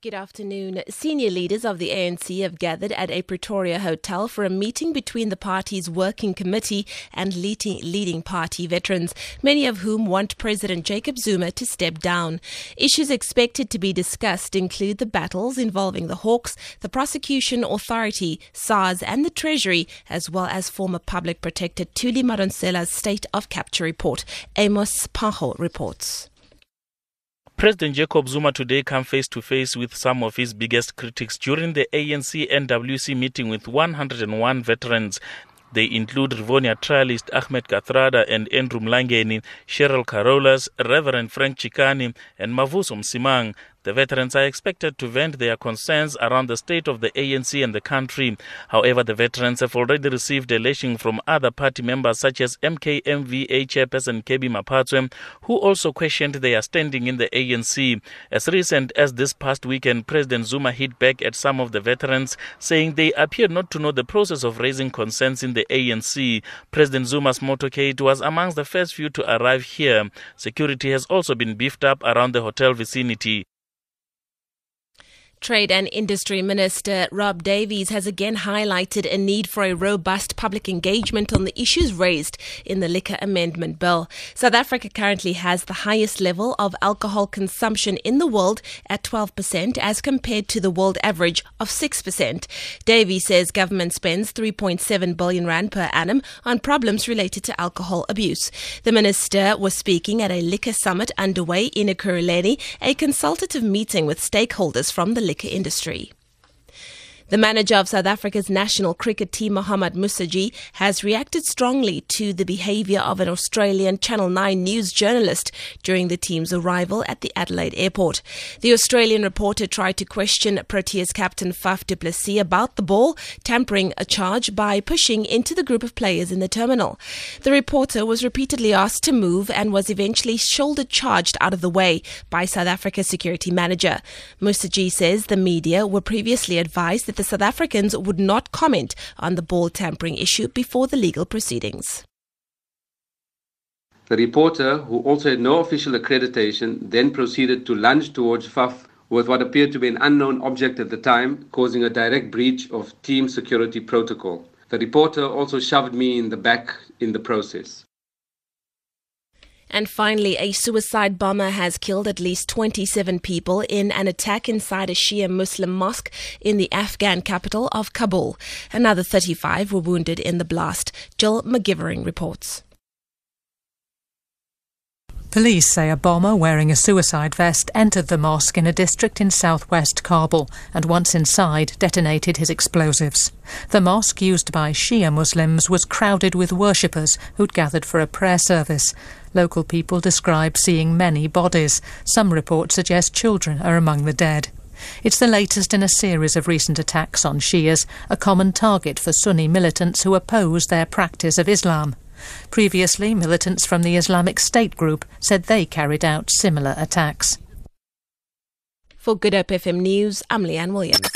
Good afternoon. Senior leaders of the ANC have gathered at a Pretoria hotel for a meeting between the party's working committee and leading, party veterans, many of whom want President Jacob Zuma to step down. Issues expected to be discussed include the battles involving the Hawks, the Prosecution Authority, SARS, and the Treasury, as well as former public protector Thuli Madonsela's state of capture report. Amos Paho reports. President Jacob Zuma today came face to face with some of his biggest critics during the ANC NWC meeting with 101 veterans. They include Rivonia trialist Ahmed Kathrada and Andrew Mlangeni, Cheryl Carolus, Reverend Frank Chikane, and Mavuso Msimang. The veterans are expected to vent their concerns around the state of the ANC and the country. However, the veterans have already received a lashing from other party members such as MKMVA chairperson Kebby Maphatsoe, who also questioned their standing in the ANC. As recent as this past weekend, President Zuma hit back at some of the veterans, saying they appear not to know the process of raising concerns in the ANC. President Zuma's motorcade was amongst the first few to arrive here. Security has also been beefed up around the hotel vicinity. Trade and Industry Minister Rob Davies has again highlighted a need for a robust public engagement on the issues raised in the Liquor Amendment Bill. South Africa currently has the highest level of alcohol consumption in the world at 12% as compared to the world average of 6%. Davies says government spends 3.7 billion rand per annum on problems related to alcohol abuse. The minister was speaking at a liquor summit underway in Ekurhuleni, a consultative meeting with stakeholders from the liquor industry. The manager of South Africa's national cricket team, Mohammad Moosajee, has reacted strongly to the behaviour of an Australian Channel 9 news journalist during the team's arrival at the Adelaide airport. The Australian reporter tried to question Proteas captain Faf du Plessis about the ball, tampering a charge by pushing into the group of players in the terminal. The reporter was repeatedly asked to move and was eventually shoulder charged out of the way by South Africa's security manager. Moosajee says the media were previously advised that the South Africans would not comment on the ball tampering issue before the legal proceedings. The reporter, who also had no official accreditation, then proceeded to lunge towards Faf with what appeared to be an unknown object at the time, causing a direct breach of team security protocol. The reporter also shoved me in the back in the process. And finally, a suicide bomber has killed at least 27 people in an attack inside a Shia Muslim mosque in the Afghan capital of Kabul. Another 35 were wounded in the blast. Jill McGivering reports. Police say a bomber wearing a suicide vest entered the mosque in a district in southwest Kabul and once inside detonated his explosives. The mosque used by Shia Muslims was crowded with worshippers who'd gathered for a prayer service. Local people describe seeing many bodies. Some reports suggest children are among the dead. It's the latest in a series of recent attacks on Shias, a common target for Sunni militants who oppose their practice of Islam. Previously, militants from the Islamic State group said they carried out similar attacks. For Good FM News, I'm Leanne Williams.